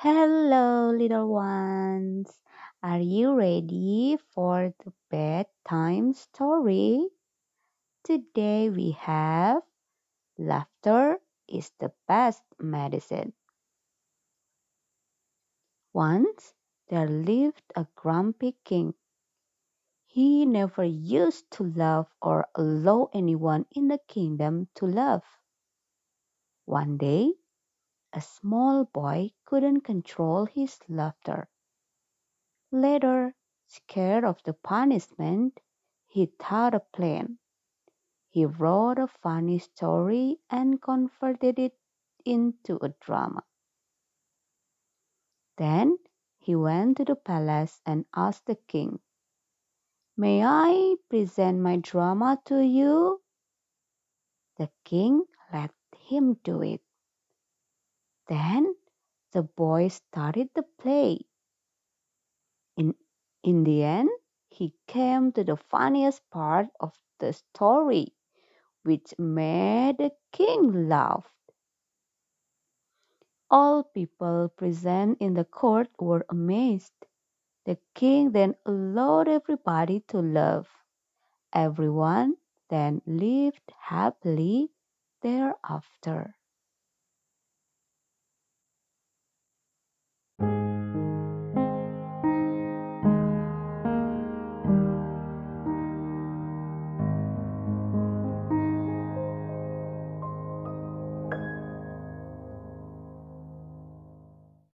Hello, little ones. Are you ready for the bedtime story? Today we have Laughter is the best medicine. Once there lived a grumpy king. He never used to laugh or allow anyone in the kingdom to laugh. One day, a small boy couldn't control his laughter. Later, scared of the punishment, he thought a plan. He wrote a funny story and converted it into a drama. Then he went to the palace and asked the king, May I present my drama to you? The king let him do it. Then the boy started the play. In, in the end, he came to the funniest part of the story, which made the king laugh. All people present in the court were amazed. The king then allowed everybody to laugh. Everyone then lived happily thereafter.